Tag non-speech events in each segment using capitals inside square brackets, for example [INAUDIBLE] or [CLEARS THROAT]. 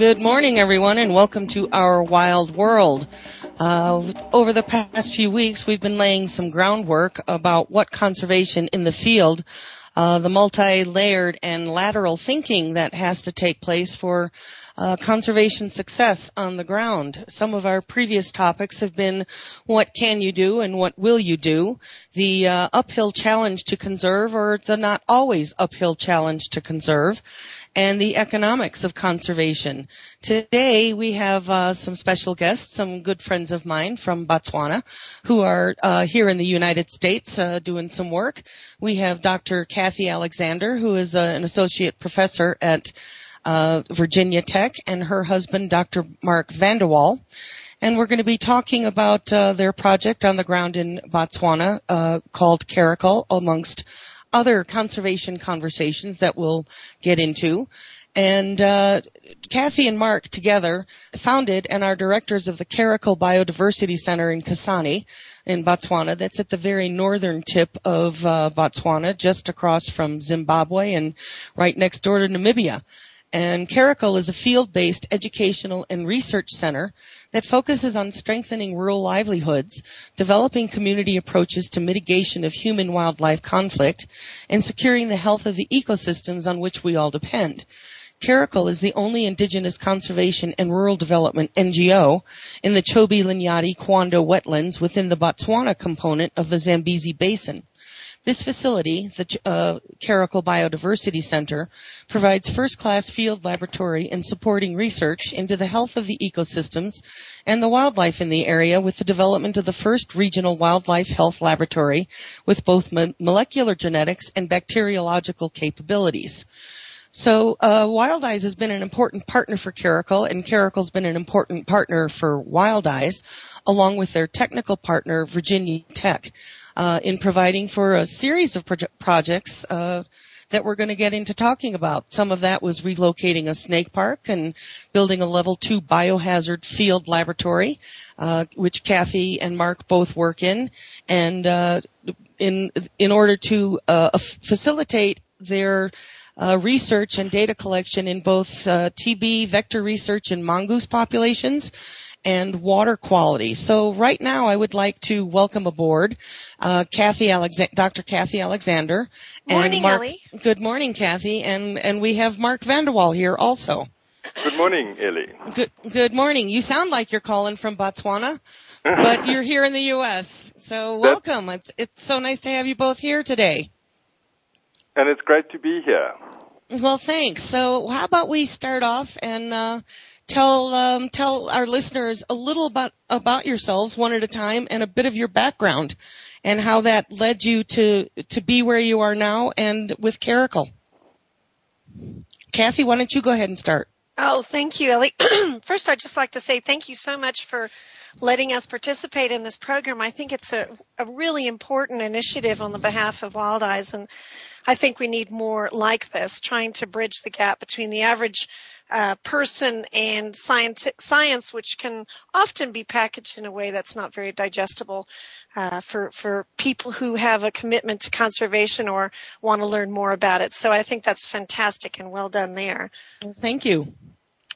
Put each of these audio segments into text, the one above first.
Good morning, everyone, and welcome to Our Wild World. Uh, over the past few weeks, we've been laying some groundwork about what conservation in the field, uh, the multi-layered and lateral thinking that has to take place for uh, conservation success on the ground. Some of our previous topics have been what can you do and what will you do, the uh, uphill challenge to conserve or the not always uphill challenge to conserve, and the economics of conservation. Today we have uh, some special guests, some good friends of mine from Botswana who are uh, here in the United States uh, doing some work. We have Dr. Kathy Alexander, who is uh, an associate professor at uh, Virginia Tech, and her husband, Dr. Mark Vandewalle and we're going to be talking about uh, their project on the ground in Botswana uh, called Caracal, amongst other conservation conversations that we'll get into. And uh, Kathy and Mark together founded and are directors of the Caracal Biodiversity Center in Kasane in Botswana. That's at the very northern tip of uh, Botswana, just across from Zimbabwe and right next door to Namibia. And Caracal is a field-based educational and research center that focuses on strengthening rural livelihoods, developing community approaches to mitigation of human-wildlife conflict, and securing the health of the ecosystems on which we all depend. Caracal is the only indigenous conservation and rural development NGO in the Chobe Linyanti Kwando wetlands within the Botswana component of the Zambezi Basin. This facility, the uh, Biodiversity Center, provides first-class field laboratory in supporting research into the health of the ecosystems and the wildlife in the area with the development of the first regional wildlife health laboratory with both mo- molecular genetics and bacteriological capabilities. So uh, Wildize has been an important partner for Caracal, and Caracal's been an important partner for Wildize, along with their technical partner, Virginia Tech uh, in providing for a series of proje- projects uh, that we're going to get into talking about. Some of that was relocating a snake park and building a level two biohazard field laboratory, uh, which Kathy and Mark both work in, and uh, in in order to uh, facilitate their uh, research and data collection in both uh, TB vector research in mongoose populations and water quality. So right now I would like to welcome aboard uh, Kathy Alexa- Dr. Kathy Alexander morning, and Mark. Ellie. Good morning, Kathy, and and we have Mark Vandewalle here also. Good morning, Ellie. Good good morning. You sound like you're calling from Botswana. but [LAUGHS] you're here in the U.S., so welcome. It's it's so nice to have you both here today. And it's great to be here. Well, thanks. So, how about we start off and uh, tell um, tell our listeners a little about about yourselves one at a time and a bit of your background and how that led you to to be where you are now and with Caracal. Kathy, why don't you go ahead and start? Oh, thank you, Ellie. [CLEARS THROAT] First, I'd just like to say thank you so much for letting us participate in this program. I think it's a, a really important initiative on the behalf of Wildize, and I think we need more like this, trying to bridge the gap between the average uh, person and science, science, which can often be packaged in a way that's not very digestible uh, for for people who have a commitment to conservation or want to learn more about it. So I think that's fantastic and well done there. Thank you.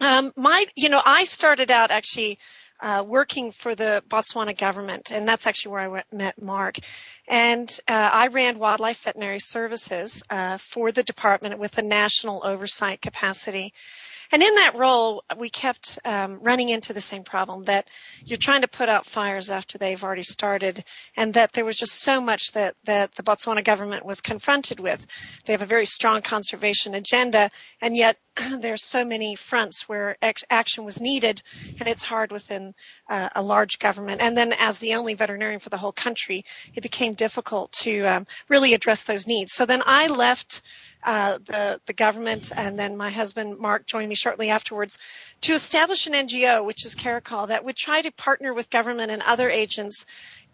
Um, my, you know, I started out actually uh, working for the Botswana government, and that's actually where I went, met Mark. And uh, I ran wildlife veterinary services uh, for the department with a national oversight capacity. And in that role, we kept um, running into the same problem that you're trying to put out fires after they've already started, and that there was just so much that that the Botswana government was confronted with. They have a very strong conservation agenda, and yet [CLEARS THROAT] there's so many fronts where action was needed, and it's hard within uh, a large government. And then, as the only veterinarian for the whole country, it became difficult to um, really address those needs. So then I left uh, the the government, and then my husband Mark joined me shortly afterwards to establish an NGO, which is Caracal, that would try to partner with government and other agents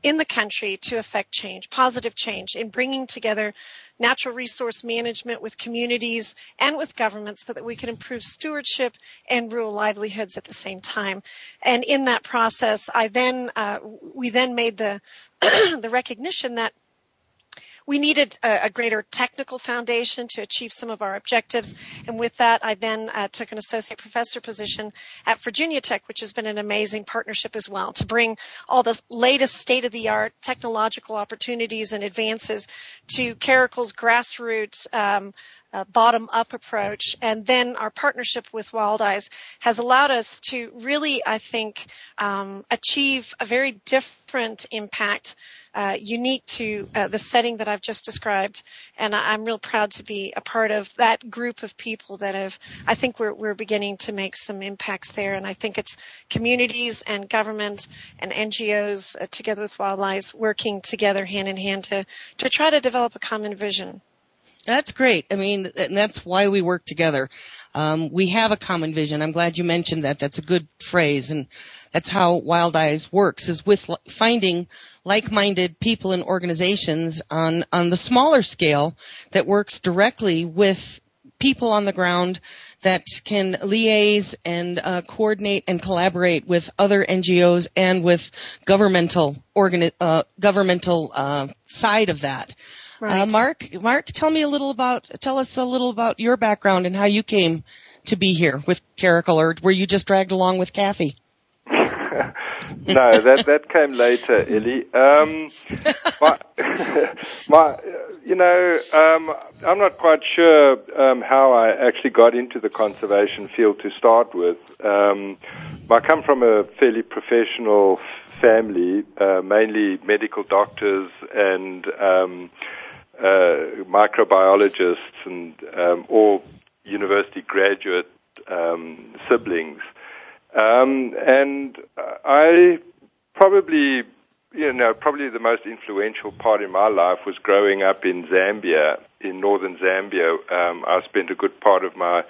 in the country to affect change, positive change, in bringing together natural resource management with communities and with governments so that we can improve stewardship and rural livelihoods at the same time. And in that process, I then uh, we then made the [CLEARS THROAT] the recognition that we needed a, a, greater technical foundation to achieve some of our objectives. And with that, I then uh, took an associate professor position at Virginia Tech, which has been an amazing partnership as well to bring all the latest state of the art technological opportunities and advances to Caracal's grassroots um, uh, bottom up approach. And then our partnership with Wildize has allowed us to really, I think, um, achieve a very different impact, uh, unique to uh, the setting that I've just described. And I, am real proud to be a part of that group of people that have, I think we're, we're beginning to make some impacts there. And I think it's communities and government and NGOs uh, together with Wildlife working together hand in hand to, to try to develop a common vision. That's great. I mean, and that's why we work together. Um, we have a common vision. I'm glad you mentioned that. That's a good phrase, and that's how Wildize works: is with finding like-minded people and organizations on on the smaller scale that works directly with people on the ground that can liaise and uh, coordinate and collaborate with other NGOs and with governmental organi- uh, governmental uh, side of that. Uh, right. Uh, Mark, Mark, tell me a little about, tell us a little about your background and how you came to be here with Caracal, or were you just dragged along with Kathy? [LAUGHS] no, that that came later, Ellie. Um, my, [LAUGHS] my, you know, um, I'm not quite sure um, how I actually got into the conservation field to start with. Um, I come from a fairly professional family, uh, mainly medical doctors and um, uh, microbiologists and um, all university graduate um, siblings. Um, and I probably, you know, probably the most influential part in my life was growing up in Zambia, in northern Zambia. Um, I spent a good part of my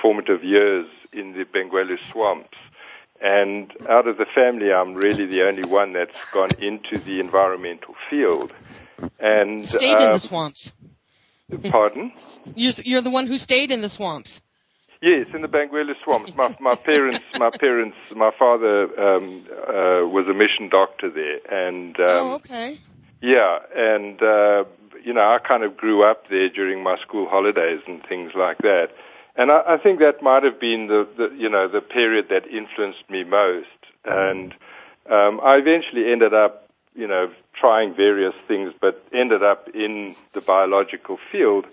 formative years in the Bangweulu swamps. And out of the family, I'm really the only one that's gone into the environmental field. And stayed uh, in the um, swamps. Pardon? [LAUGHS] You're, you're the one who stayed in the swamps. Yes, in the Bangweulu swamps. My, my parents, my parents, my father um, uh, was a mission doctor there, and um, oh, okay. Yeah, and uh, you know, I kind of grew up there during my school holidays and things like that. And I, I think that might have been the, the, you know, the period that influenced me most. And um, I eventually ended up, you know, trying various things, but ended up in the biological field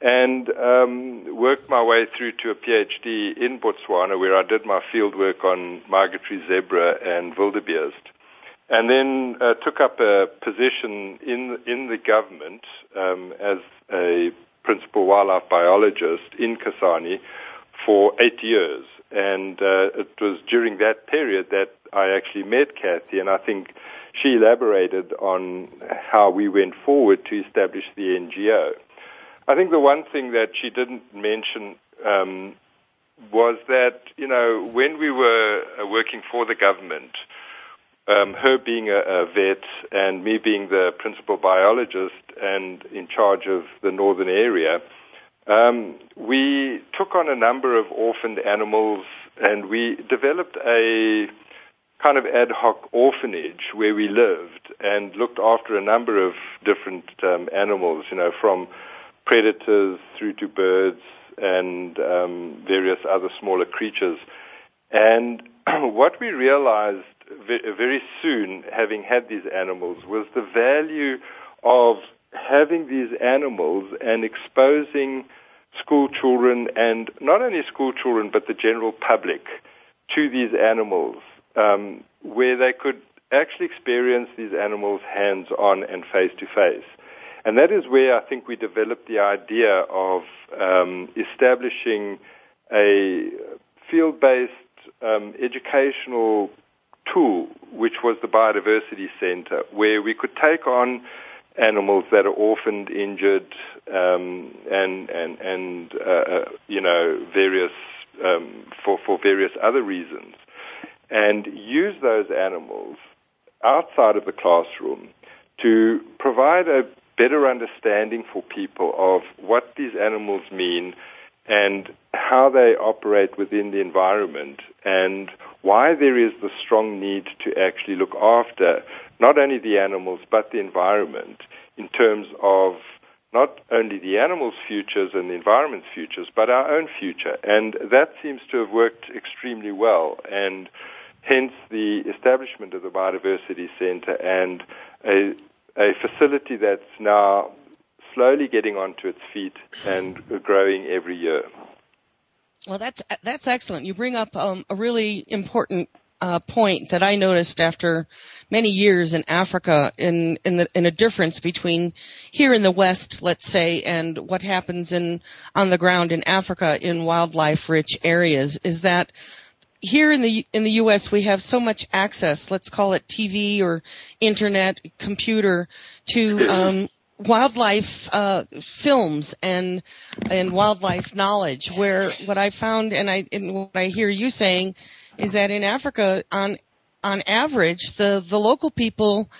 and um, worked my way through to a PhD in Botswana, where I did my field work on migratory zebra and wildebeest, and then uh, took up a position in in the government um, as a principal wildlife biologist in Kasane for eight years. And uh, it was during that period that I actually met Kathy, and I think she elaborated on how we went forward to establish the NGO. I think the one thing that she didn't mention um, was that, you know, when we were uh, working for the government, um, her being a, a, vet and me being the principal biologist and in charge of the northern area, um, we took on a number of orphaned animals and we developed a kind of ad hoc orphanage where we lived and looked after a number of different um, animals, you know, from predators through to birds and um, various other smaller creatures. And [CLEARS THROAT] what we realized very soon, having had these animals, was the value of having these animals and exposing school children and not only school children but the general public to these animals um, where they could actually experience these animals hands on and face to face. And that is where I think we developed the idea of um, establishing a field based um, educational tool, which was the Biodiversity Center, where we could take on animals that are orphaned, injured, um, and and and uh, uh, you know various um, for for various other reasons, and use those animals outside of the classroom to provide a better understanding for people of what these animals mean and how they operate within the environment and why there is the strong need to actually look after not only the animals but the environment in terms of not only the animals' futures and the environment's futures, but our own future. And that seems to have worked extremely well. And hence the establishment of the Biodiversity Center and a, a facility that's now slowly getting onto its feet and growing every year. Well, that's that's excellent. You bring up um, a really important uh, point that I noticed after many years in Africa in in, the, in a difference between here in the West, let's say, and what happens in on the ground in Africa in wildlife-rich areas is that here in the in the U.S. we have so much access. Let's call it TV or internet, computer, to [CLEARS THROAT] um, wildlife uh, films and and wildlife knowledge. Where what I found and I and what I hear you saying is that in Africa, on on average, the the local people.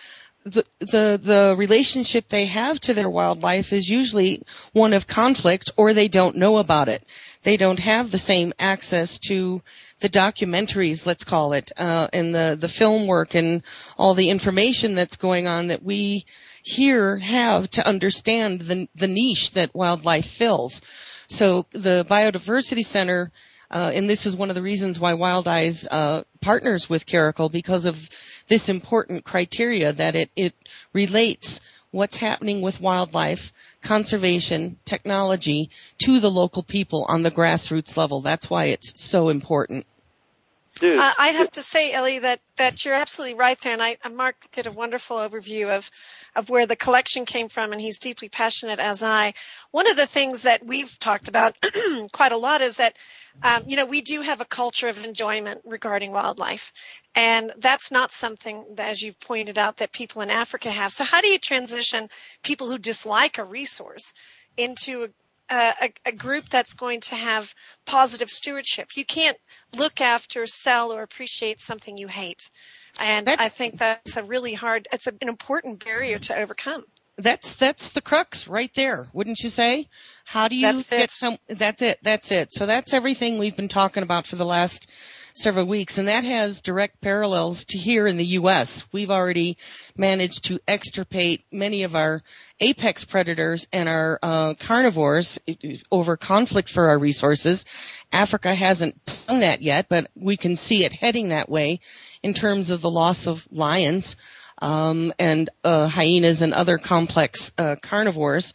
The, the the relationship they have to their wildlife is usually one of conflict or they don't know about it. They don't have the same access to the documentaries, let's call it, uh, and the, the film work and all the information that's going on that we here have to understand the, the niche that wildlife fills. So the Biodiversity Center, uh, and this is one of the reasons why Wildize uh, partners with Caracal because of this important criteria that it, it relates what's happening with wildlife, conservation, technology to the local people on the grassroots level. That's why it's so important. Uh, I have to say, Ellie, that, that you're absolutely right there. And I, Mark did a wonderful overview of, of where the collection came from, and he's deeply passionate as I. One of the things that we've talked about [CLEARS THROAT] quite a lot is that, um, you know, we do have a culture of enjoyment regarding wildlife. And that's not something, that, as you've pointed out, that people in Africa have. So how do you transition people who dislike a resource into a, a, group that's going to have positive stewardship. You can't look after, sell, or appreciate something you hate. And that's, I think that's a really hard, it's a, an important barrier to overcome. That's, that's the crux right there, wouldn't you say? How do you that's get it. some, that's it, that's it. So that's everything we've been talking about for the last several weeks, and that has direct parallels to here in the U.S. We've already managed to extirpate many of our apex predators and our uh, carnivores over conflict for our resources. Africa hasn't done that yet, but we can see it heading that way in terms of the loss of lions um, and uh, hyenas and other complex uh, carnivores.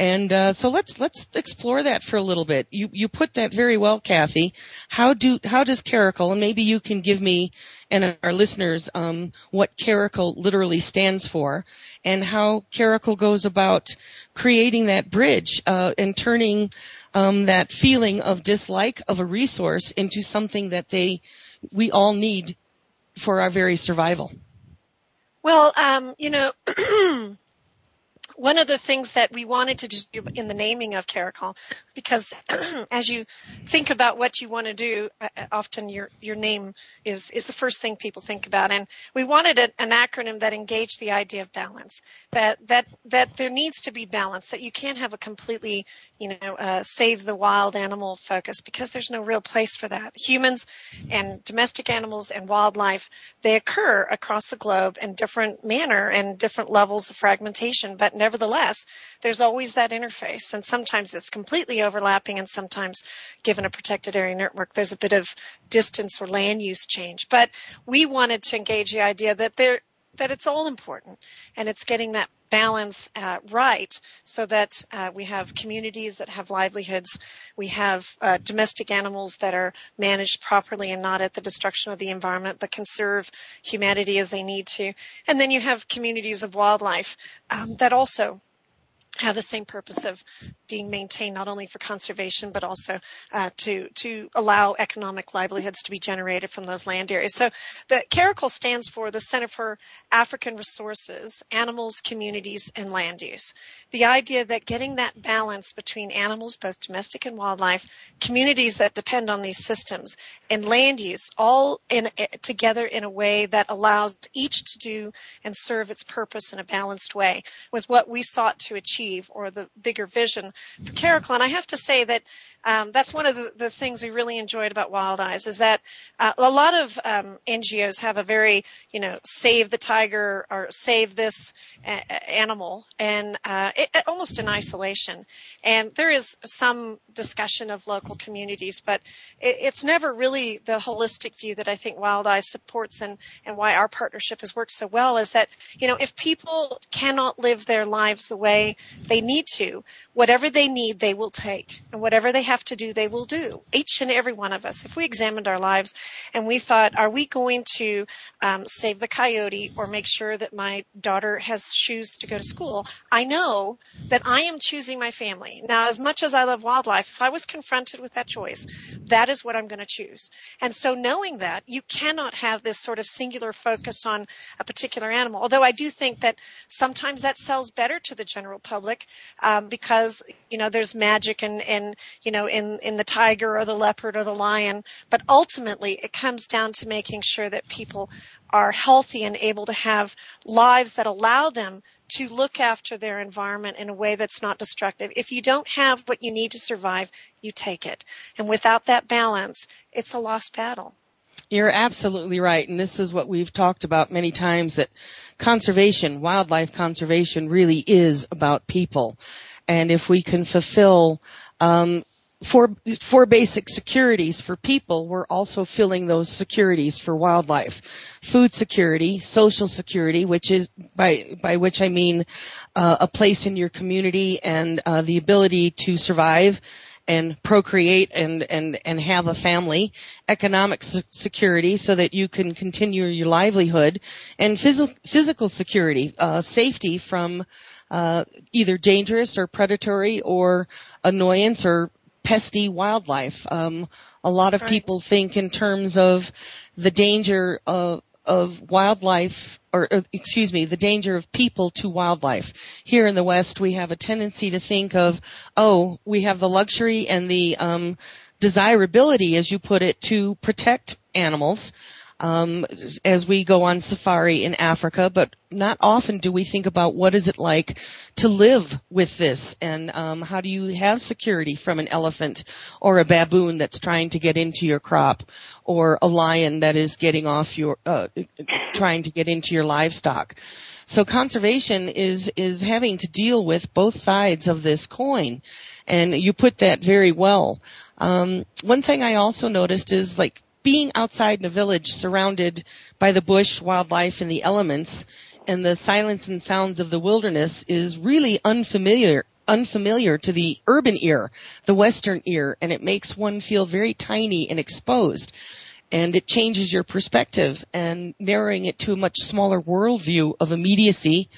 And uh, so let's let's explore that for a little bit. You you put that very well, Kathy. How do how does Caracal, and maybe you can give me and our listeners um, what Caracal literally stands for, and how Caracal goes about creating that bridge uh, and turning um, that feeling of dislike of a resource into something that they we all need for our very survival. Well, um, you know. [CLEARS THROAT] one of the things that we wanted to do in the naming of Caracal, because [CLEARS THROAT] as you think about what you want to do, uh, uh, often your your name is is the first thing people think about, and we wanted a, an acronym that engaged the idea of balance. That that that there needs to be balance. That you can't have a completely you know uh, save the wild animal focus because there's no real place for that. Humans and domestic animals and wildlife they occur across the globe in different manner and different levels of fragmentation, but never nevertheless, there's always that interface, and sometimes it's completely overlapping, and sometimes, given a protected area network, there's a bit of distance or land use change. But we wanted to engage the idea that there that it's all important, and it's getting that balance uh, right so that uh, we have communities that have livelihoods, we have uh, domestic animals that are managed properly and not at the destruction of the environment but can serve humanity as they need to. And then you have communities of wildlife um, that also have the same purpose of being maintained not only for conservation but also uh, to to allow economic livelihoods to be generated from those land areas. So the CARACAL stands for the Center for African Resources, Animals, Communities, and Land Use. The idea that getting that balance between animals, both domestic and wildlife, communities that depend on these systems, and land use, all in together in a way that allows each to do and serve its purpose in a balanced way, was what we sought to achieve achieve or the bigger vision for CARACAL. And I have to say that um, that's one of the, the, things we really enjoyed about Wildize is that uh, a lot of um, NGOs have a very, you know, save the tiger or save this a- animal, and uh, it, almost in isolation. And there is some discussion of local communities, but it, it's never really the holistic view that I think Wildize supports, and and why our partnership has worked so well is that you know if people cannot live their lives the way they need to, whatever they need, they will take, and whatever they have to do, they will do. Each and every one of us. If we examined our lives and we thought, are we going to um, save the coyote or make sure that my daughter has shoes to go to school? I know that I am choosing my family. Now, as much as I love wildlife, if I was confronted with that choice, that is what I'm going to choose. And so knowing that, you cannot have this sort of singular focus on a particular animal. Although I do think that sometimes that sells better to the general public um, because you know there's magic and you know in in the tiger or the leopard or the lion but ultimately it comes down to making sure that people are healthy and able to have lives that allow them to look after their environment in a way that's not destructive. If you don't have what you need to survive, you take it. And without that balance, it's a lost battle. You're absolutely right. And this is what we've talked about many times that conservation, wildlife conservation really is about people. And if we can fulfill um, four, four basic securities for people, we're also filling those securities for wildlife. Food security, social security, which is by, by which I mean uh, a place in your community and uh, the ability to survive and procreate and, and, and have a family, economic security so that you can continue your livelihood, and phys- physical security, uh, safety from uh, either dangerous or predatory or annoyance or pesty wildlife. Um, a lot of right. people think in terms of the danger of of wildlife or, or, excuse me, the danger of people to wildlife. Here in the West, we have a tendency to think of, oh, we have the luxury and the um, desirability, as you put it, to protect animals um, as we go on safari in Africa, but not often do we think about what is it like to live with this and um, how do you have security from an elephant or a baboon that's trying to get into your crop or a lion that is getting off your uh, trying to get into your livestock. So conservation is is having to deal with both sides of this coin, and you put that very well. Um, one thing I also noticed is like being outside in a village surrounded by the bush, wildlife, and the elements, and the silence and sounds of the wilderness is really unfamiliar unfamiliar to the urban ear, the western ear, and it makes one feel very tiny and exposed. And it changes your perspective and narrowing it to a much smaller worldview of immediacy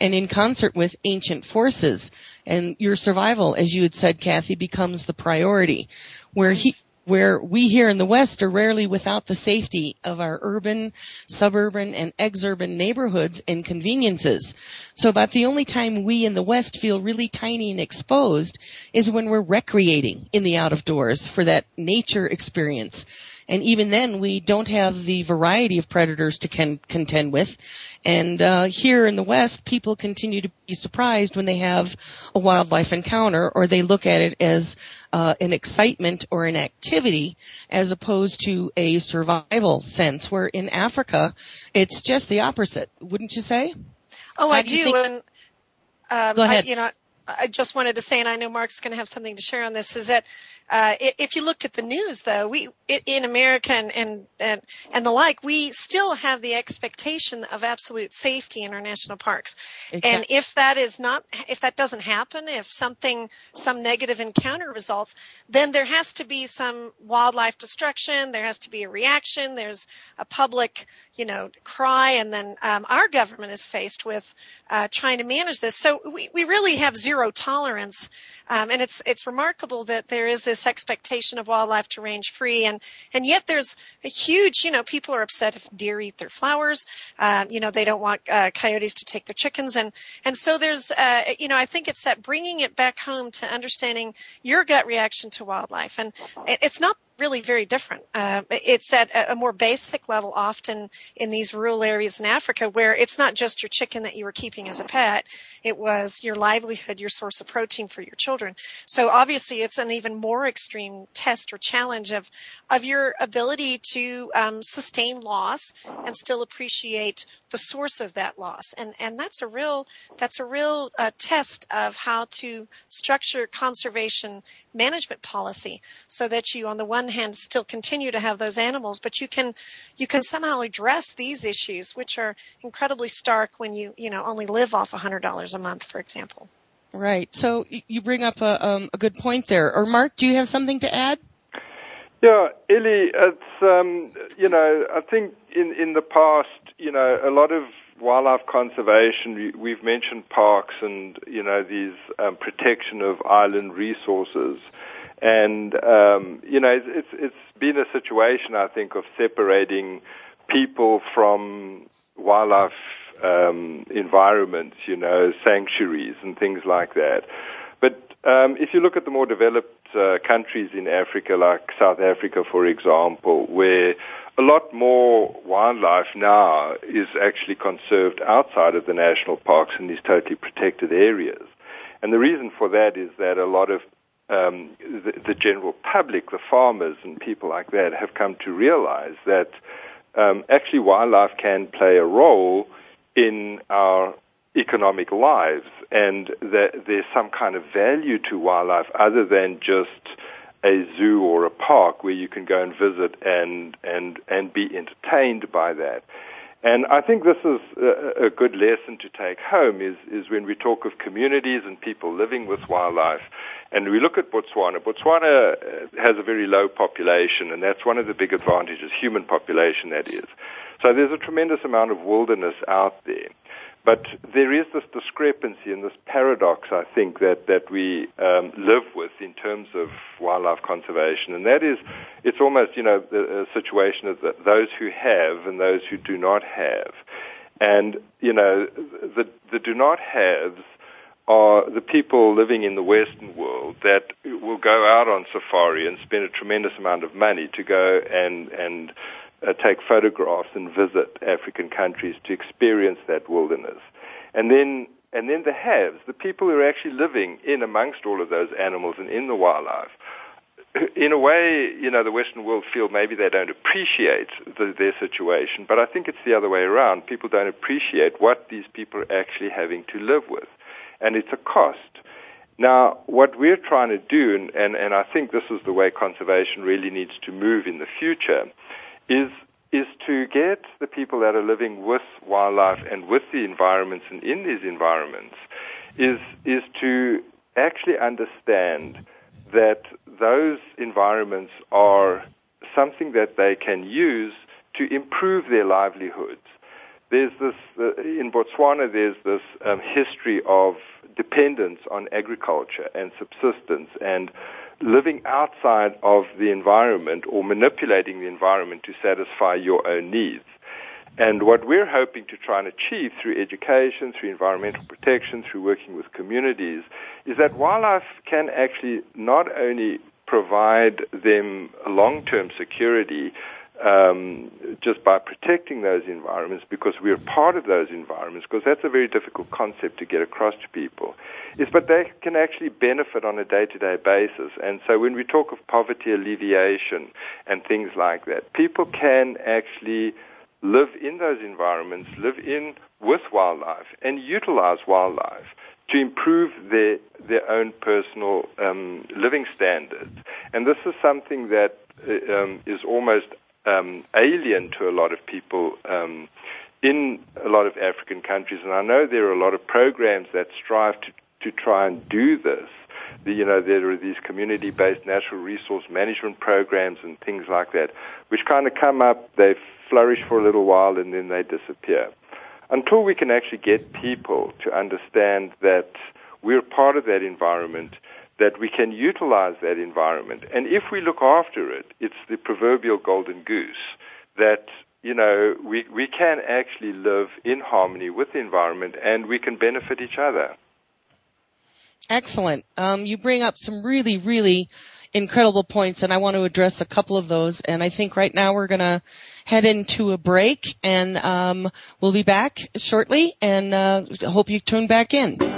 and in concert with ancient forces. And your survival, as you had said, Kathy, becomes the priority. Where he, where we here in the West are rarely without the safety of our urban, suburban, and exurban neighborhoods and conveniences. So about the only time we in the West feel really tiny and exposed is when we're recreating in the out of doors for that nature experience. And even then, we don't have the variety of predators to con- contend with. And uh, here in the West, people continue to be surprised when they have a wildlife encounter, or they look at it as uh, an excitement or an activity, as opposed to a survival sense. Where in Africa, it's just the opposite, wouldn't you say? Oh, How I do. do think- and um, Go ahead. I, you know, I just wanted to say, and I know Mark's going to have something to share on this, is that uh, if you look at the news, though, we in America and, and and and the like, we still have the expectation of absolute safety in our national parks. Exactly. And if that is not, if that doesn't happen, if something, some negative encounter results, then there has to be some wildlife destruction. There has to be a reaction. There's a public, you know, cry, and then um, our government is faced with uh, trying to manage this. So we we really have zero tolerance. Um, and it's it's remarkable that there is this expectation of wildlife to range free, and and yet there's a huge, you know, people are upset if deer eat their flowers. Um, you know, they don't want uh, coyotes to take their chickens, and and so there's, uh, you know, I think it's that bringing it back home to understanding your gut reaction to wildlife, and it's not really very different. Uh, it's at a more basic level often in these rural areas in Africa where it's not just your chicken that you were keeping as a pet. It was your livelihood, your source of protein for your children. So obviously it's an even more extreme test or challenge of, of your ability to um, sustain loss and still appreciate the source of that loss. And, and that's a real, that's a real uh, test of how to structure conservation management policy so that you on the one one hand still continue to have those animals, but you can you can somehow address these issues, which are incredibly stark when you you know only live off a hundred dollars a month, for example. Right. So you bring up a, um, a good point there. Or Mark, do you have something to add? Yeah, Ellie, it's um, you know I think in in the past you know a lot of wildlife conservation we've mentioned parks and you know these um, protection of island resources and um, you know, it's, it's it's been a situation I think of separating people from wildlife um, environments, you know, sanctuaries and things like that. But um, if you look at the more developed uh, countries in Africa, like South Africa, for example, where a lot more wildlife now is actually conserved outside of the national parks in these totally protected areas. And the reason for that is that a lot of um, the, the, general public, the farmers and people like that, have come to realize that um, actually wildlife can play a role in our economic lives, and that there's some kind of value to wildlife other than just a zoo or a park where you can go and visit and and and be entertained by that. And I think this is a, a good lesson to take home is, is when we talk of communities and people living with wildlife. And we look at Botswana. Botswana uh, has a very low population, and that's one of the big advantages, human population that is. So there's a tremendous amount of wilderness out there. But there is this discrepancy and this paradox, I think, that, that we um, live with in terms of wildlife conservation. And that is, it's almost, you know, a situation of the, those who have and those who do not have. And, you know, the, the do not haves are the people living in the Western world that will go out on safari and spend a tremendous amount of money to go and, and uh, take photographs and visit African countries to experience that wilderness. And then, and then the haves, the people who are actually living in amongst all of those animals and in the wildlife. [CLEARS THROAT] In a way, you know, the Western world feel maybe they don't appreciate the, their situation, but I think it's the other way around. People don't appreciate what these people are actually having to live with. And it's a cost. Now, what we're trying to do, and, and, and I think this is the way conservation really needs to move in the future, is is to get the people that are living with wildlife and with the environments and in these environments is is to actually understand that those environments are something that they can use to improve their livelihoods. There's this uh, in Botswana. There's this um, history of dependence on agriculture and subsistence and living outside of the environment or manipulating the environment to satisfy your own needs. And what we're hoping to try and achieve through education, through environmental protection, through working with communities, is that wildlife can actually not only provide them long-term security, um, just by protecting those environments because we're part of those environments because that's a very difficult concept to get across to people is but they can actually benefit on a day-to-day basis. And so when we talk of poverty alleviation and things like that people can actually live in those environments live in with wildlife and utilize wildlife to improve their their own personal um, living standards. And this is something that uh, um, is almost um, alien to a lot of people um, in a lot of African countries. And I know there are a lot of programs that strive to, to try and do this. The, you know, there are these community-based natural resource management programs and things like that, which kind of come up, they flourish for a little while, and then they disappear. Until we can actually get people to understand that we're part of that environment, that we can utilize that environment. And if we look after it, it's the proverbial golden goose that you know, we, we can actually live in harmony with the environment and we can benefit each other. Excellent. Um, you bring up some really, really incredible points, and I want to address a couple of those. And I think right now we're going to head into a break, and um, we'll be back shortly. And uh, hope you tune back in.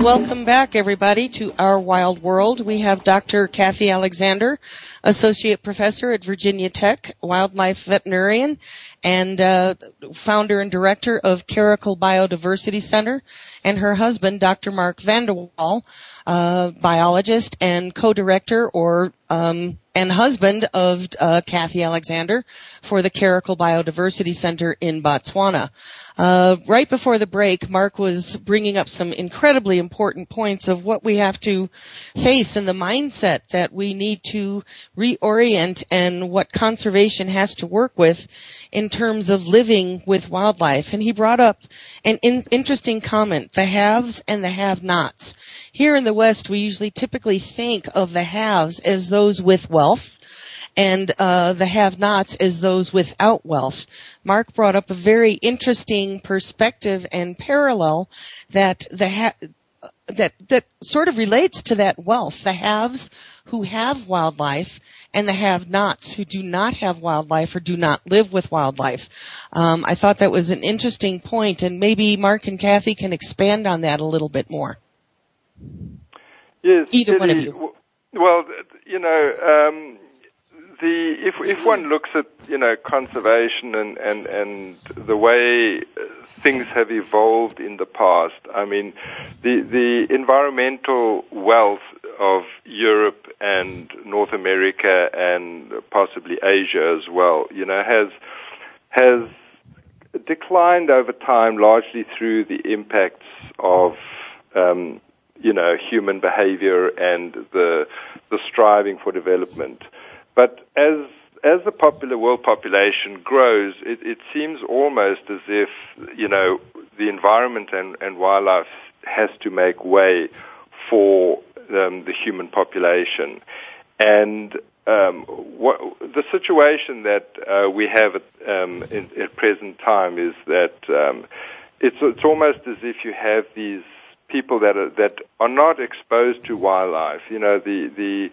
Welcome back, everybody, to our wild world. We have Dr. Kathy Alexander, Associate Professor at Virginia Tech, Wildlife Veterinarian, and uh, founder and director of Caracal Biodiversity Center, and her husband, Dr. Mark Vandewalle, uh, biologist and co-director or um, and husband of uh, Kathy Alexander for the Caracal Biodiversity Center in Botswana. Uh, right before the break, Mark was bringing up some incredibly important points of what we have to face and the mindset that we need to reorient and what conservation has to work with in terms of living with wildlife. And he brought up an in- interesting comment, the haves and the have-nots. Here in the West, we usually typically think of the haves as those with wealth and uh, the have-nots as those without wealth. Mark brought up a very interesting perspective and parallel that the ha- that that sort of relates to that wealth. The haves who have wildlife and the have-nots who do not have wildlife or do not live with wildlife. Um, I thought that was an interesting point, and maybe Mark and Kathy can expand on that a little bit more. Yes, either one of you. Well, you know, um, the if if one looks at you know conservation and and and the way things have evolved in the past, I mean, the the environmental wealth of Europe and North America and possibly Asia as well, you know, has has declined over time largely through the impacts of um, you know human behavior and the the striving for development. But as as the popular world population grows, it, it seems almost as if you know the environment and, and wildlife has to make way for um, the human population, and um, what, the situation that uh, we have at, um, in, at present time is that um, it's it's almost as if you have these people that are that are not exposed to wildlife. You know, the the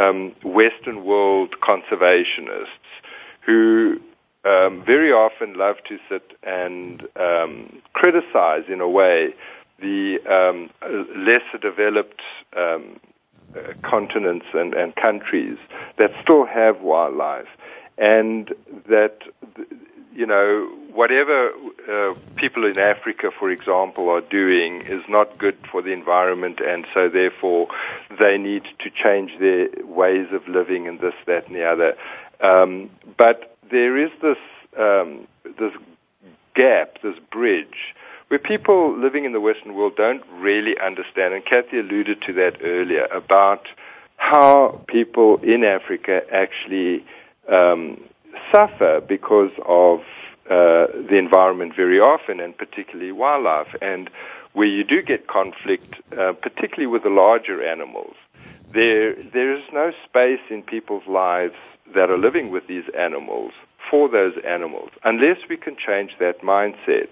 um, Western world conservationists who um, very often love to sit and um, criticize, in a way, the um, lesser developed uh, continents and, and countries that still have wildlife, and that you know whatever uh, people in Africa, for example, are doing is not good for the environment, and so therefore they need to change their ways of living and this, that, and the other. Um, but there is this um, this gap, this bridge, where people living in the Western world don't really understand, and Kathy alluded to that earlier about how people in Africa actually um, suffer because of uh, the environment very often, and particularly wildlife. And where you do get conflict, uh, particularly with the larger animals, there there is no space in people's lives that are living with these animals for those animals unless we can change that mindset.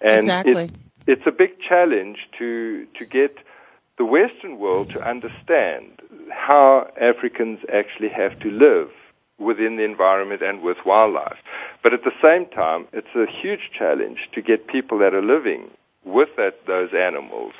And exactly. It, it's a big challenge to to get the Western world to understand how Africans actually have to live within the environment and with wildlife. But at the same time, it's a huge challenge to get people that are living with that, those animals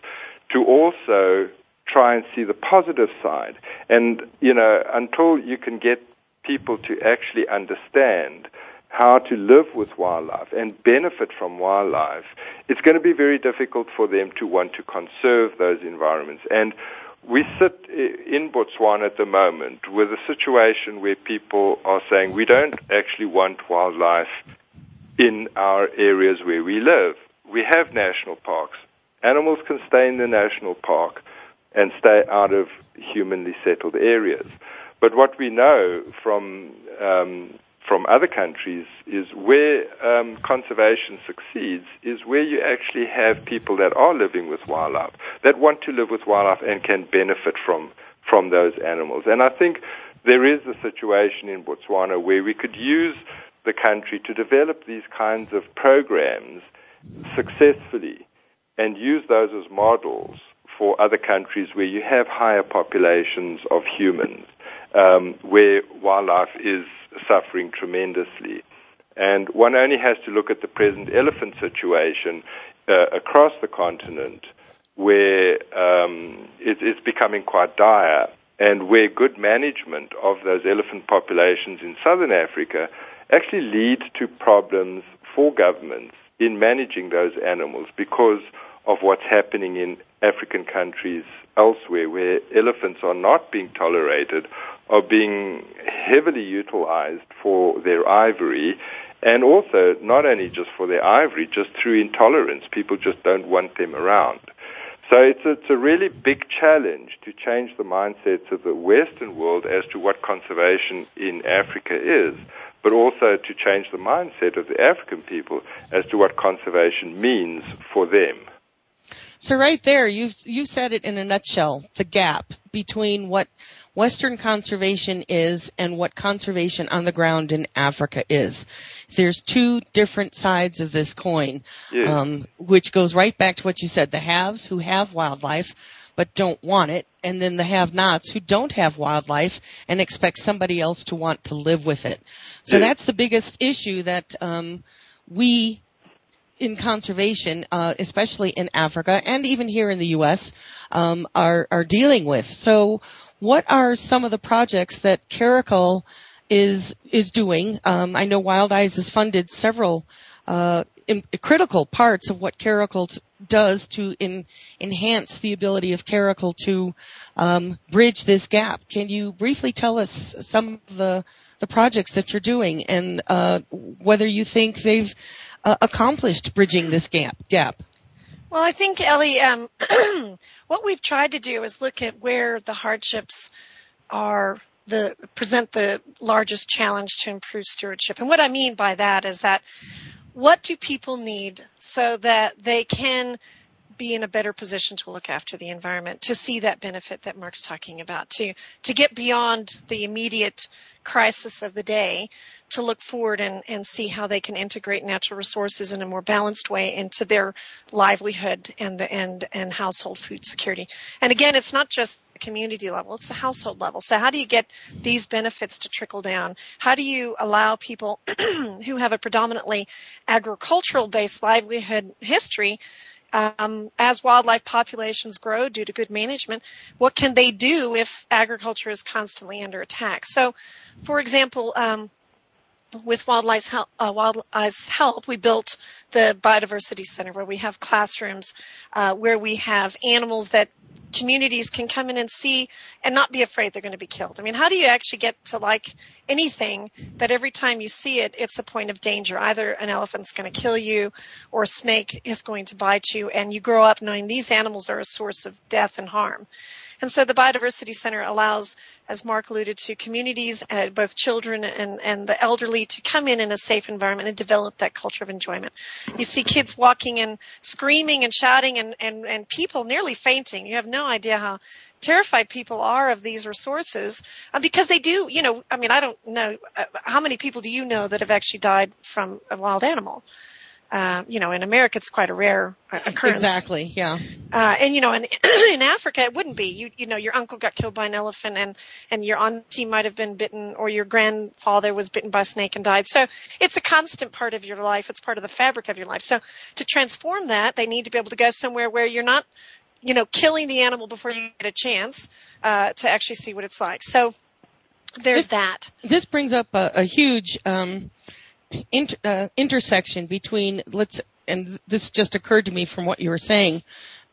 to also try and see the positive side. And, you know, until you can get people to actually understand how to live with wildlife and benefit from wildlife, it's going to be very difficult for them to want to conserve those environments. And we sit in Botswana at the moment with a situation where people are saying we don't actually want wildlife in our areas where we live. We have national parks. Animals can stay in the national park and stay out of humanly settled areas. But what we know from um, from other countries is where um, conservation succeeds is where you actually have people that are living with wildlife, that want to live with wildlife and can benefit from, from those animals. And I think there is a situation in Botswana where we could use the country to develop these kinds of programs successfully and use those as models for other countries where you have higher populations of humans, um, where wildlife is suffering tremendously. And one only has to look at the present elephant situation uh, across the continent where um, it, it's becoming quite dire and where good management of those elephant populations in southern Africa actually lead to problems for governments in managing those animals because of what's happening in African countries elsewhere where elephants are not being tolerated are being heavily utilized for their ivory and also not only just for their ivory, just through intolerance. People just don't want them around. So it's a, it's a really big challenge to change the mindsets of the Western world as to what conservation in Africa is, but also to change the mindset of the African people as to what conservation means for them. So right there, you've you said it in a nutshell: the gap between what Western conservation is and what conservation on the ground in Africa is. There's two different sides of this coin, um, which goes right back to what you said: the haves who have wildlife but don't want it, and then the have-nots who don't have wildlife and expect somebody else to want to live with it. So that's the biggest issue that um, we in conservation, uh, especially in Africa and even here in the U.S., um, are are dealing with. So, what are some of the projects that Caracal is is doing? Um, I know Wildize has funded several uh, in, critical parts of what Caracal does to in, enhance the ability of Caracal to um, bridge this gap. Can you briefly tell us some of the the projects that you're doing and uh, whether you think they've uh, accomplished bridging this gap? Gap. Well, I think Ellie, um, [CLEARS THROAT] what we've tried to do is look at where the hardships are the present the largest challenge to improve stewardship. And what I mean by that is that what do people need so that they can be in a better position to look after the environment, to see that benefit that Mark's talking about, to to get beyond the immediate crisis of the day, to look forward and, and see how they can integrate natural resources in a more balanced way into their livelihood and the and and household food security. And again, it's not just the community level, it's the household level. So how do you get these benefits to trickle down? How do you allow people [CLEARS THROAT] who have a predominantly agricultural based livelihood history um, as wildlife populations grow due to good management, what can they do if agriculture is constantly under attack? So, for example, um, with Wildlife's help, uh, Wildlife's help, we built the Biodiversity Center where we have classrooms uh, where we have animals that communities can come in and see and not be afraid they're going to be killed. I mean, how do you actually get to like anything that every time you see it, it's a point of danger? Either an elephant's going to kill you or a snake is going to bite you and you grow up knowing these animals are a source of death and harm. And so the Biodiversity Center allows, as Mark alluded to, communities, uh, both children and, and the elderly to come in in a safe environment and develop that culture of enjoyment. You see kids walking and screaming and shouting and, and, and people nearly fainting. You have no idea how terrified people are of these resources uh, because they do, you know, I mean, I don't know, uh, how many people do you know that have actually died from a wild animal? Uh, you know, in America it's quite a rare occurrence. Exactly, yeah. Uh, and you know, in, [CLEARS THROAT] in Africa it wouldn't be. You, you know, your uncle got killed by an elephant and, and your auntie might have been bitten or your grandfather was bitten by a snake and died. So it's a constant part of your life. It's part of the fabric of your life. So to transform that, they need to be able to go somewhere where you're not, you know, killing the animal before you get a chance, uh, to actually see what it's like. So there's this, that. This brings up a, a huge, um, inter, uh, intersection between let's and this just occurred to me from what you were saying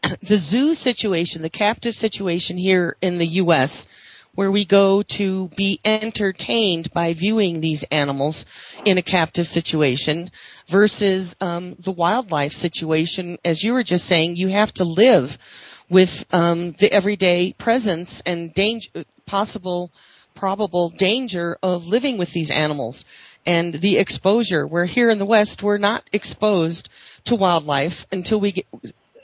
[CLEARS THROAT] the zoo situation the captive situation here in the US where we go to be entertained by viewing these animals in a captive situation versus um, the wildlife situation as you were just saying you have to live with um, the everyday presence and danger possible probable danger of living with these animals and the exposure. Where here in the West, we're not exposed to wildlife until we get,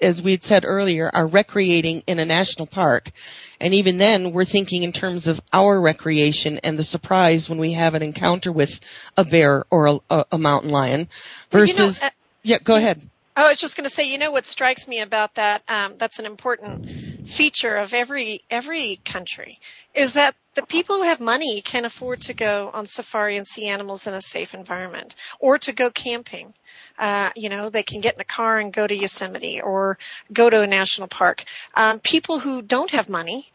as we had said earlier, are recreating in a national park. And even then, we're thinking in terms of our recreation and the surprise when we have an encounter with a bear or a, a mountain lion versus, you know, uh, yeah, go ahead. I was just going to say, you know what strikes me about that? Um, that's an important feature of every every country is that the people who have money can afford to go on safari and see animals in a safe environment, or to go camping. Uh, you know, they can get in a car and go to Yosemite or go to a national park. Um, people who don't have money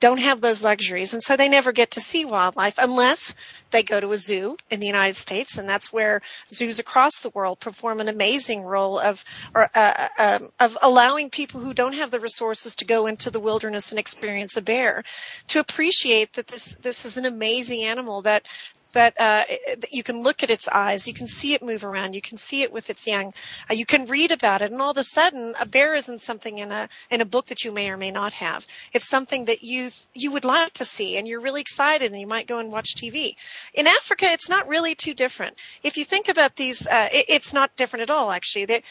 don't have those luxuries. And so they never get to see wildlife unless they go to a zoo in the United States. And that's where zoos across the world perform an amazing role of or, uh, uh, of allowing people who don't have the resources to go into the wilderness and experience a bear to appreciate that this this is an amazing animal that that uh, you can look at its eyes, you can see it move around, you can see it with its young, uh, you can read about it, and all of a sudden, a bear isn't something in a in a book that you may or may not have. It's something that you you would like to see, and you're really excited, and you might go and watch TV. In Africa, it's not really too different. If you think about these, uh, it, it's not different at all. Actually,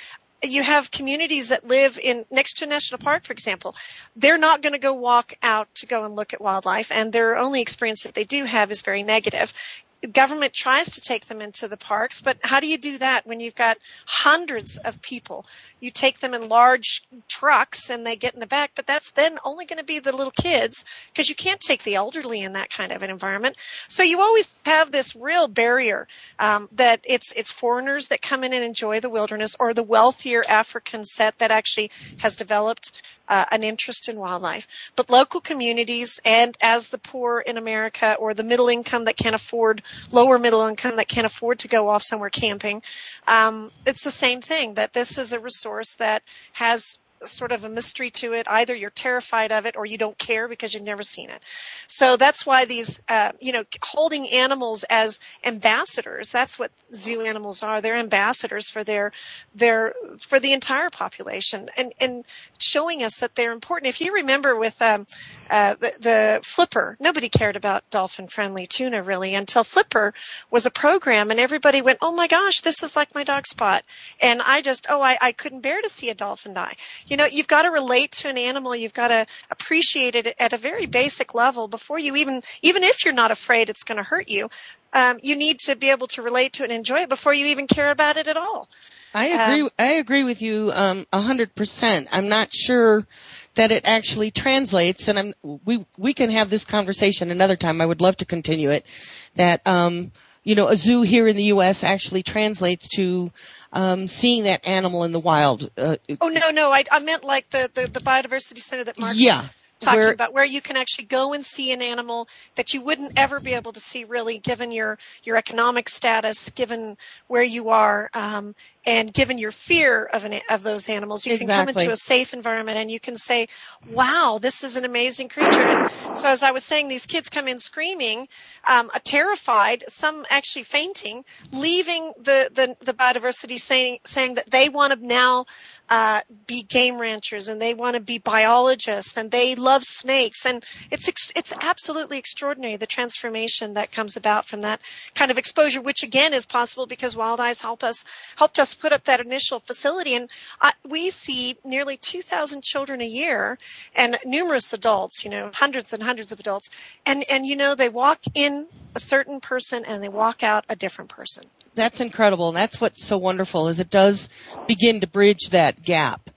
you have communities that live in next to a national park, for example. They're not going to go walk out to go and look at wildlife, and their only experience that they do have is very negative government tries to take them into the parks, but how do you do that when you've got hundreds of people? You take them in large trucks and they get in the back, but that's then only going to be the little kids because you can't take the elderly in that kind of an environment. So you always have this real barrier um, that it's it's foreigners that come in and enjoy the wilderness or the wealthier African set that actually has developed uh, an interest in wildlife. But local communities and as the poor in America or the middle income that can't afford, lower middle income that can't afford to go off somewhere camping, um, it's the same thing that this is a resource that has sort of a mystery to it. Either you're terrified of it or you don't care because you've never seen it. So that's why these, uh, you know, holding animals as ambassadors, that's what zoo animals are. They're ambassadors for their, their, for the entire population and, and showing us that they're important. If you remember with, um, uh, the, the Flipper, nobody cared about dolphin friendly tuna really until Flipper was a program and everybody went, oh my gosh, this is like my dog Spot. And I just, oh, I, I couldn't bear to see a dolphin die. You know, you've got to relate to an animal. You've got to appreciate it at a very basic level before you even, even if you're not afraid it's going to hurt you, um, you need to be able to relate to it and enjoy it before you even care about it at all. I agree. Um, I agree with you um, a hundred percent. I'm not sure that it actually translates, and I'm, we we can have this conversation another time. I would love to continue it. That um, you know, a zoo here in the U.S. actually translates to um, seeing that animal in the wild. Uh, oh no, no, I, I meant like the, the the biodiversity center that Mark yeah talking where, about where you can actually go and see an animal that you wouldn't ever be able to see really given your your economic status given where you are um, and given your fear of an of those animals you exactly. can come into a safe environment and you can say wow this is an amazing creature and so as i was saying these kids come in screaming um, terrified some actually fainting leaving the the, the biodiversity saying saying that they want to now uh, be game ranchers and they want to be biologists and they love snakes and it's ex- it's absolutely extraordinary the transformation that comes about from that kind of exposure which again is possible because Wildize help us helped us put up that initial facility and uh, we see nearly 2000 children a year and numerous adults you know hundreds and hundreds of adults and and you know they walk in a certain person and they walk out a different person that's incredible. And that's what's so wonderful is it does begin to bridge that gap.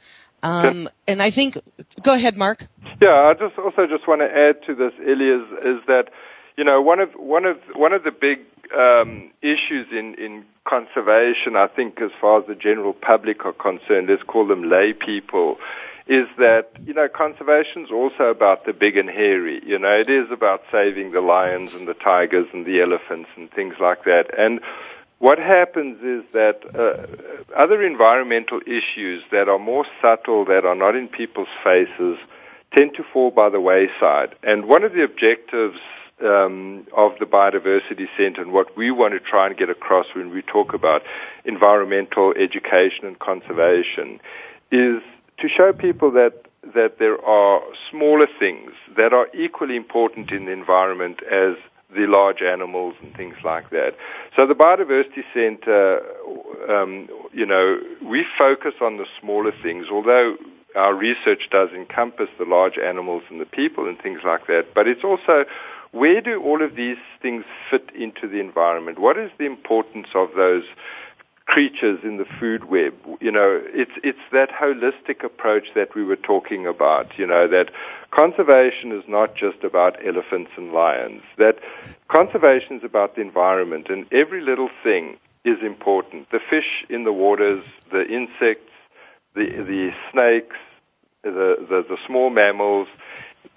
Um, and I think, go ahead, Mark. Yeah, I just also just want to add to this, Ellie, is, is that you know one of one of one of the big um, issues in in conservation, I think, as far as the general public are concerned, let's call them lay people, is that you know conservation is also about the big and hairy. You know, it is about saving the lions and the tigers and the elephants and things like that, and what happens is that uh, other environmental issues that are more subtle, that are not in people's faces, tend to fall by the wayside. And one of the objectives um, of the Biodiversity Center and what we want to try and get across when we talk about environmental education and conservation is to show people that that there are smaller things that are equally important in the environment as the large animals and things like that. So the Biodiversity Center, um, you know, we focus on the smaller things, although our research does encompass the large animals and the people and things like that. But it's also where do all of these things fit into the environment? What is the importance of those creatures in the food web. You know, it's it's that holistic approach that we were talking about. You know, that conservation is not just about elephants and lions. That conservation is about the environment, and every little thing is important. The fish in the waters, the insects, the the snakes, the the, the small mammals,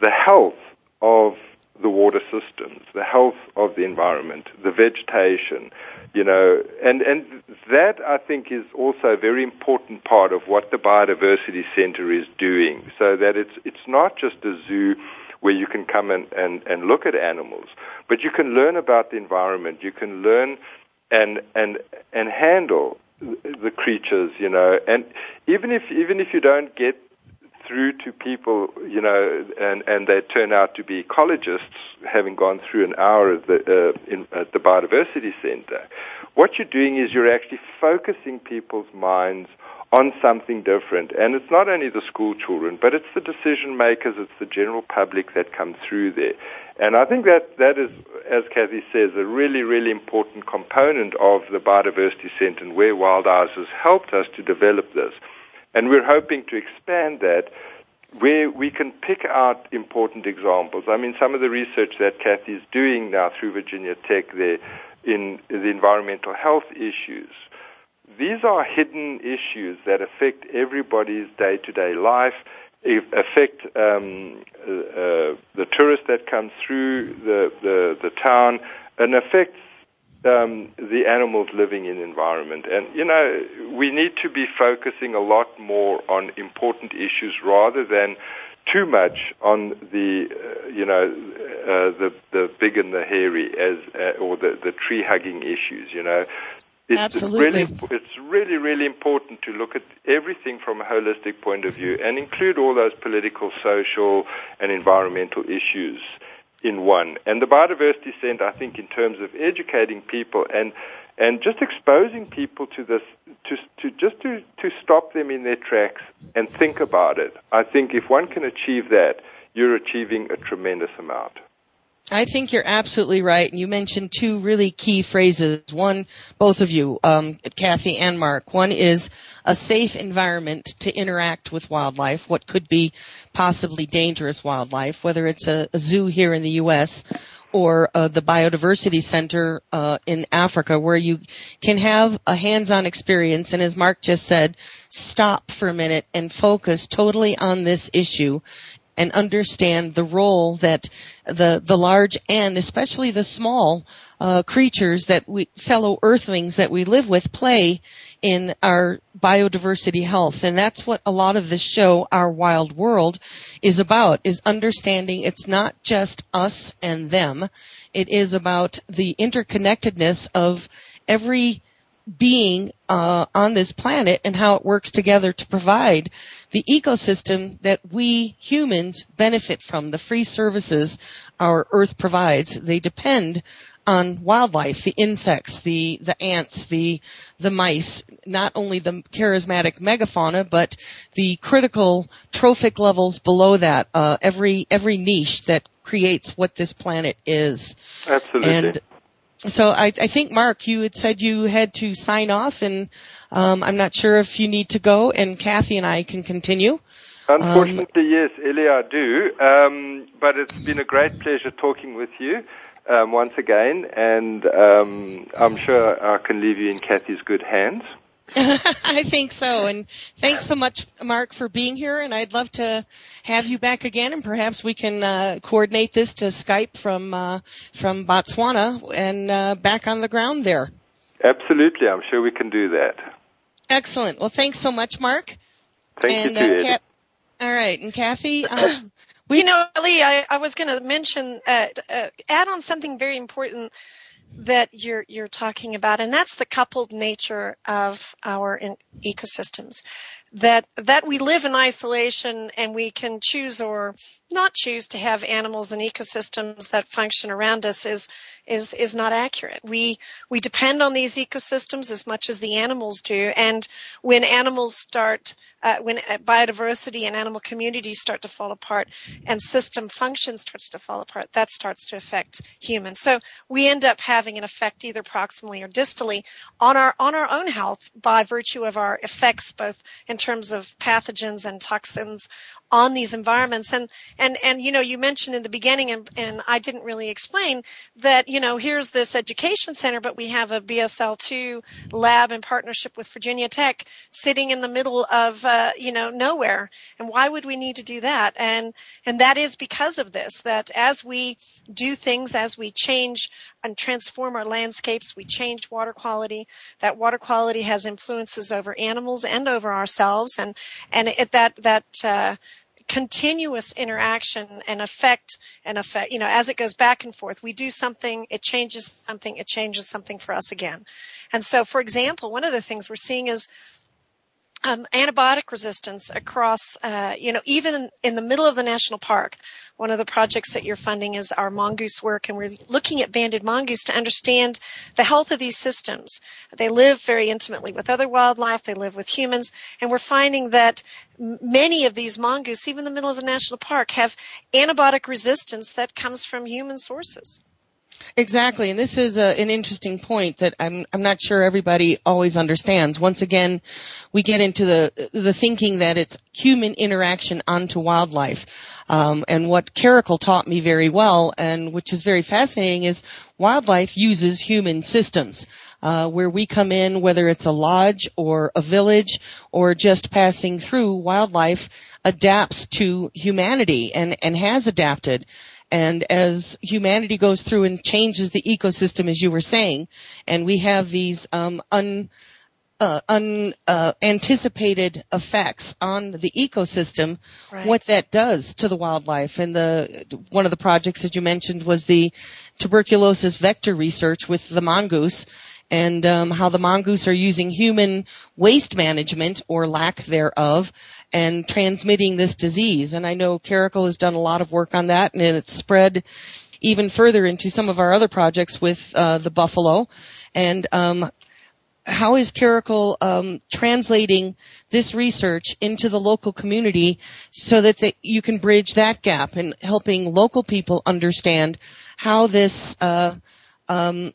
the health of the water systems, the health of the environment, the vegetation, you know, and, and that I think is also a very important part of what the Biodiversity Center is doing, so that it's, it's not just a zoo where you can come and, and, and look at animals, but you can learn about the environment, you can learn and, and, and handle the creatures, you know, and even if, even if you don't get through to people, you know, and, and they turn out to be ecologists, having gone through an hour at the, uh, in, at the Biodiversity Center. What you're doing is you're actually focusing people's minds on something different. And it's not only the school children, but it's the decision makers, it's the general public that come through there. And I think that that is, as Kathy says, a really, really important component of the Biodiversity Center and where Wildize has helped us to develop this. And we're hoping to expand that where we can pick out important examples. I mean, some of the research that Kathy is doing now through Virginia Tech there in the environmental health issues. These are hidden issues that affect everybody's day-to-day life, affect um, uh, uh, the tourists that come through the, the, the town, and affects um, the animals living in environment. And, you know, we need to be focusing a lot more on important issues rather than too much on the, uh, you know, uh, the the big and the hairy as uh, or the the tree hugging issues. You know, it's Absolutely. Really, it's really really important to look at everything from a holistic point of view and include all those political, social, and environmental issues in one. And the biodiversity center, I think, in terms of educating people and and just exposing people to this, to, to just to, to stop them in their tracks and think about it. I think if one can achieve that, you're achieving a tremendous amount. I think you're absolutely right. And you mentioned two really key phrases. One, both of you, um, Kathy and Mark. One is a safe environment to interact with wildlife, what could be possibly dangerous wildlife, whether it's a, a zoo here in the U.S. or uh, the biodiversity center uh, in Africa, where you can have a hands-on experience. And as Mark just said, stop for a minute and focus totally on this issue and understand the role that the the large and especially the small uh, creatures that we fellow earthlings that we live with play in our biodiversity health. And that's what a lot of this show our wild world is about is understanding it's not just us and them. It is about the interconnectedness of every being uh, on this planet and how it works together to provide the ecosystem that we humans benefit from, the free services our Earth provides. They depend on wildlife, the insects, the, the ants, the, the mice, not only the charismatic megafauna, but the critical trophic levels below that, uh, every, every niche that creates what this planet is. Absolutely. And so I, I think Mark, you had said you had to sign off, and um, I'm not sure if you need to go. And Kathy and I can continue. Unfortunately, um, yes, Ellie, I do. Um, but it's been a great pleasure talking with you um, once again, and um, I'm sure I can leave you in Kathy's good hands. [LAUGHS] [LAUGHS] I think so. And thanks so much, Mark, for being here. And I'd love to have you back again, and perhaps we can uh, coordinate this to Skype from uh, from Botswana and uh, back on the ground there. Absolutely, I'm sure we can do that. Excellent. Well, thanks so much, Mark. Thank and, you, too, Kat- All right, and Kathy. Uh, [COUGHS] we- you know, Lee, I, I was going to mention, uh, uh, add on something very important that you're you're talking about, and that's the coupled nature of our ecosystems. That that we live in isolation and we can choose or not choose to have animals and ecosystems that function around us is is is not accurate. We we depend on these ecosystems as much as the animals do, and when animals start uh, when uh, biodiversity and animal communities start to fall apart and system function starts to fall apart, that starts to affect humans. So we end up having an effect either proximally or distally on our on our own health by virtue of our effects, both in terms of pathogens and toxins on these environments. And and and you know, you mentioned in the beginning, and, and I didn't really explain that you know here's this education center, but we have a BSL2 lab in partnership with Virginia Tech sitting in the middle of uh, you know nowhere. And why would we need to do that? And and that is because of this. That as we do things, as we change and transform our landscapes, we change water quality. That water quality has influences over animals and over ourselves, and and it, that that uh, continuous interaction and effect and effect, you know, as it goes back and forth, we do something, it changes something, it changes something for us again. And so, for example, one of the things we're seeing is um, antibiotic resistance across, uh, you know, even in the middle of the national park. One of the projects that you're funding is our mongoose work, and we're looking at banded mongoose to understand the health of these systems. They live very intimately with other wildlife, they live with humans, and we're finding that many of these mongoose, even in the middle of the national park, have antibiotic resistance that comes from human sources. Exactly, and this is a, an interesting point that I'm I'm not sure everybody always understands. Once again, we get into the the thinking that it's human interaction onto wildlife, um, and what Caracal taught me very well, and which is very fascinating, is wildlife uses human systems. Uh, where we come in, whether it's a lodge or a village or just passing through, wildlife adapts to humanity and and has adapted And as humanity goes through and changes the ecosystem, as you were saying, and we have these um, un, uh, unanticipated uh, effects on the ecosystem, right. what that does to the wildlife. And the one of the projects that you mentioned was the tuberculosis vector research with the mongoose and um, how the mongoose are using human waste management or lack thereof and transmitting this disease. And I know Caracal has done a lot of work on that, and it's spread even further into some of our other projects with uh, the buffalo. And um, how is Caracal um, translating this research into the local community so that you can bridge that gap and helping local people understand how this uh, um,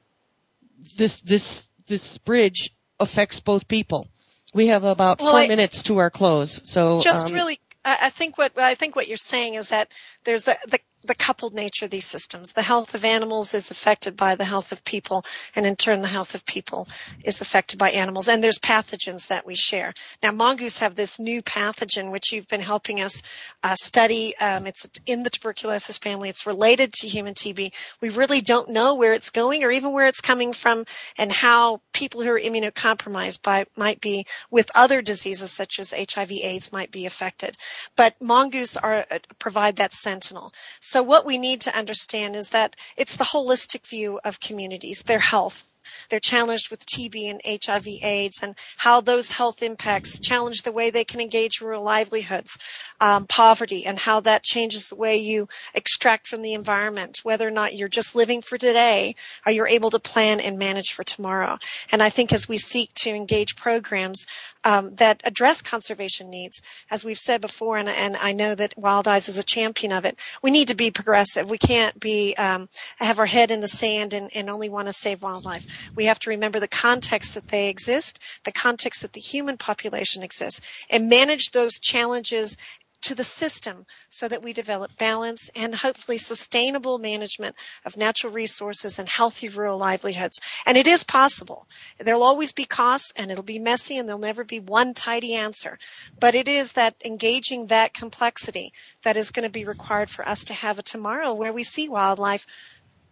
this this this bridge affects both people. We have about well, four I, minutes to our close, so just um, really, I think what I think what you're saying is that there's the the the coupled nature of these systems. The health of animals is affected by the health of people, and in turn, the health of people is affected by animals. And there's pathogens that we share. Now, mongoose have this new pathogen which you've been helping us uh, study. Um, it's in the tuberculosis family. It's related to human TB. We really don't know where it's going or even where it's coming from, and how people who are immunocompromised by might be with other diseases such as HIV/AIDS might be affected. But mongoose are uh, provide that sentinel. So what we need to understand is that it's the holistic view of communities, their health, they're challenged with TB and HIV AIDS and how those health impacts challenge the way they can engage rural livelihoods, um, poverty and how that changes the way you extract from the environment, whether or not you're just living for today or you're able to plan and manage for tomorrow. And I think as we seek to engage programs um, that address conservation needs, as we've said before, and, and, I know that Wildize is a champion of it, we need to be progressive. We can't be um, have our head in the sand and, and only want to save wildlife. We have to remember the context that they exist, the context that the human population exists, and manage those challenges to the system so that we develop balance and hopefully sustainable management of natural resources and healthy rural livelihoods. And it is possible. There'll always be costs and it'll be messy and there'll never be one tidy answer. But it is that engaging that complexity that is going to be required for us to have a tomorrow where we see wildlife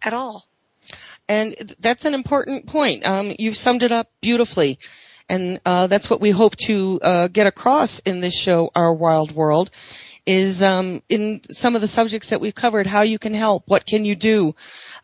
at all. And that's an important point. Um, you've summed it up beautifully. And uh, that's what we hope to uh, get across in this show, Our Wild World, is um, in some of the subjects that we've covered, how you can help, what can you do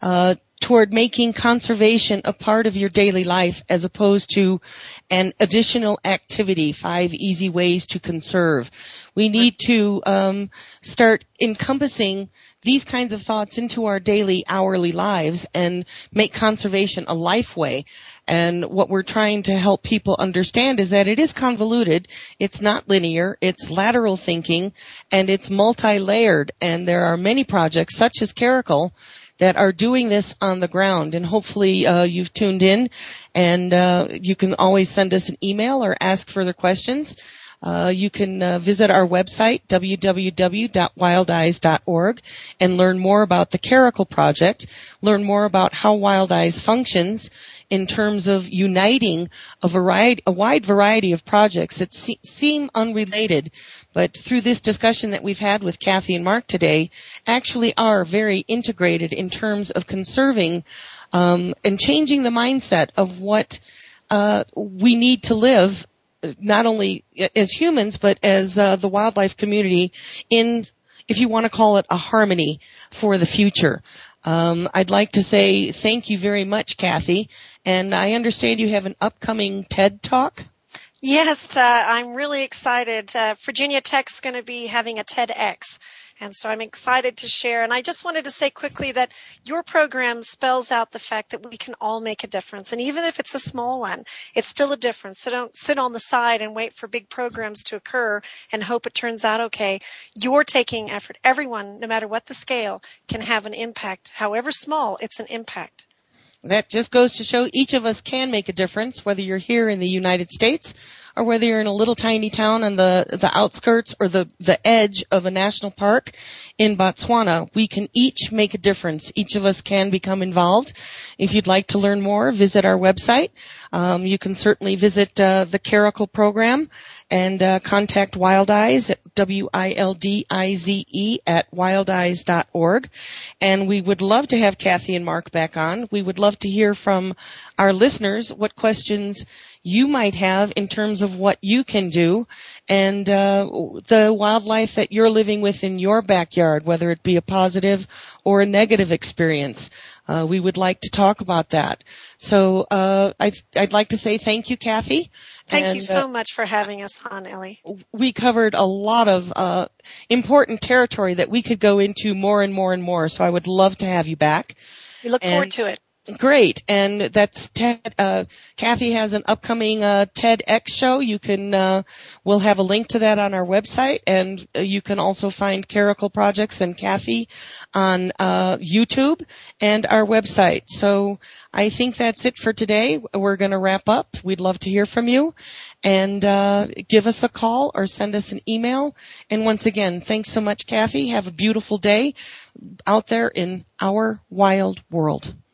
uh, toward making conservation a part of your daily life as opposed to an additional activity, five easy ways to conserve. We need to um, start encompassing these kinds of thoughts into our daily hourly lives and make conservation a life way. And what we're trying to help people understand is that it is convoluted. It's not linear. It's lateral thinking and it's multi-layered. And there are many projects such as Caracal that are doing this on the ground. And hopefully uh, you've tuned in and uh, you can always send us an email or ask further questions. Uh, you can uh, visit our website, www.wildize.org, and learn more about the Caracal Project, learn more about how Wildize functions in terms of uniting a variety, a wide variety of projects that se- seem unrelated, but through this discussion that we've had with Kathy and Mark today, actually are very integrated in terms of conserving um, and changing the mindset of what uh, we need to live not only as humans but as uh, the wildlife community in if you want to call it a harmony for the future. Um, I'd like to say thank you very much, Kathy. And I understand you have an upcoming TED Talk. Yes, uh, I'm really excited. Uh, Virginia Tech's going to be having a TEDx and so I'm excited to share. And I just wanted to say quickly that your program spells out the fact that we can all make a difference. And even if it's a small one, it's still a difference. So don't sit on the side and wait for big programs to occur and hope it turns out okay. You're taking effort. Everyone, no matter what the scale, can have an impact. However small, it's an impact. That just goes to show each of us can make a difference, whether you're here in the United States or whether you're in a little tiny town on the, the outskirts or the, the edge of a national park in Botswana, we can each make a difference. Each of us can become involved. If you'd like to learn more, visit our website. Um, you can certainly visit uh, the Caracal program and uh, contact Wildize at W-I-L-D-I-Z-E at wildize.org. And we would love to have Kathy and Mark back on. We would love to hear from our listeners what questions you might have in terms of what you can do and uh, the wildlife that you're living with in your backyard, whether it be a positive or a negative experience. Uh, we would like to talk about that. So uh, I'd, I'd like to say thank you, Kathy. Thank and, you so uh, much for having us on, Ellie. We covered a lot of uh, important territory that we could go into more and more and more. So I would love to have you back. We look and, forward to it. Great, and that's TED. Uh, Kathy has an upcoming uh, TEDx show. You can, uh, we'll have a link to that on our website, and uh, you can also find Caracal Projects and Kathy on uh, YouTube and our website. So I think that's it for today. We're going to wrap up. We'd love to hear from you, and uh, give us a call or send us an email. And once again, thanks so much, Kathy. Have a beautiful day out there in our wild world.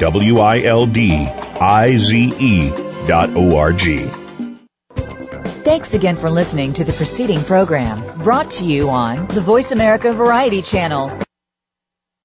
W-I-L-D-I-Z-E dot O-R-G. Thanks again for listening to the preceding program brought to you on the Voice America Variety Channel.